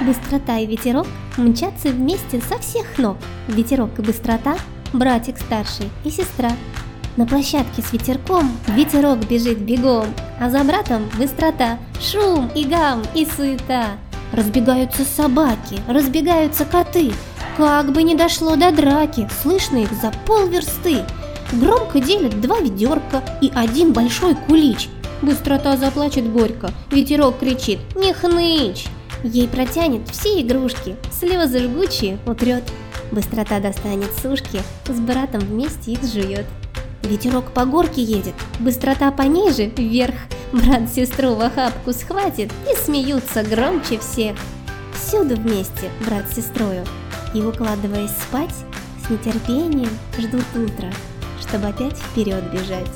Быстрота и ветерок мчатся вместе со всех ног. Ветерок и быстрота – братик старший и сестра. На площадке с ветерком ветерок бежит бегом, а за братом быстрота, шум и гам и суета. Разбегаются собаки, разбегаются коты, как бы не дошло до драки, слышно их за полверсты. Громко делят два ведерка и один большой кулич. Быстрота заплачет горько, ветерок кричит «Не хнычь!» Ей протянет все игрушки, слезы жгучие утрет. Быстрота достанет сушки, с братом вместе их жует. Ветерок по горке едет, быстрота пониже, вверх. Брат сестру в охапку схватит и смеются громче всех. Всюду вместе, брат с сестрою. И укладываясь спать, с нетерпением ждут утра, чтобы опять вперед бежать.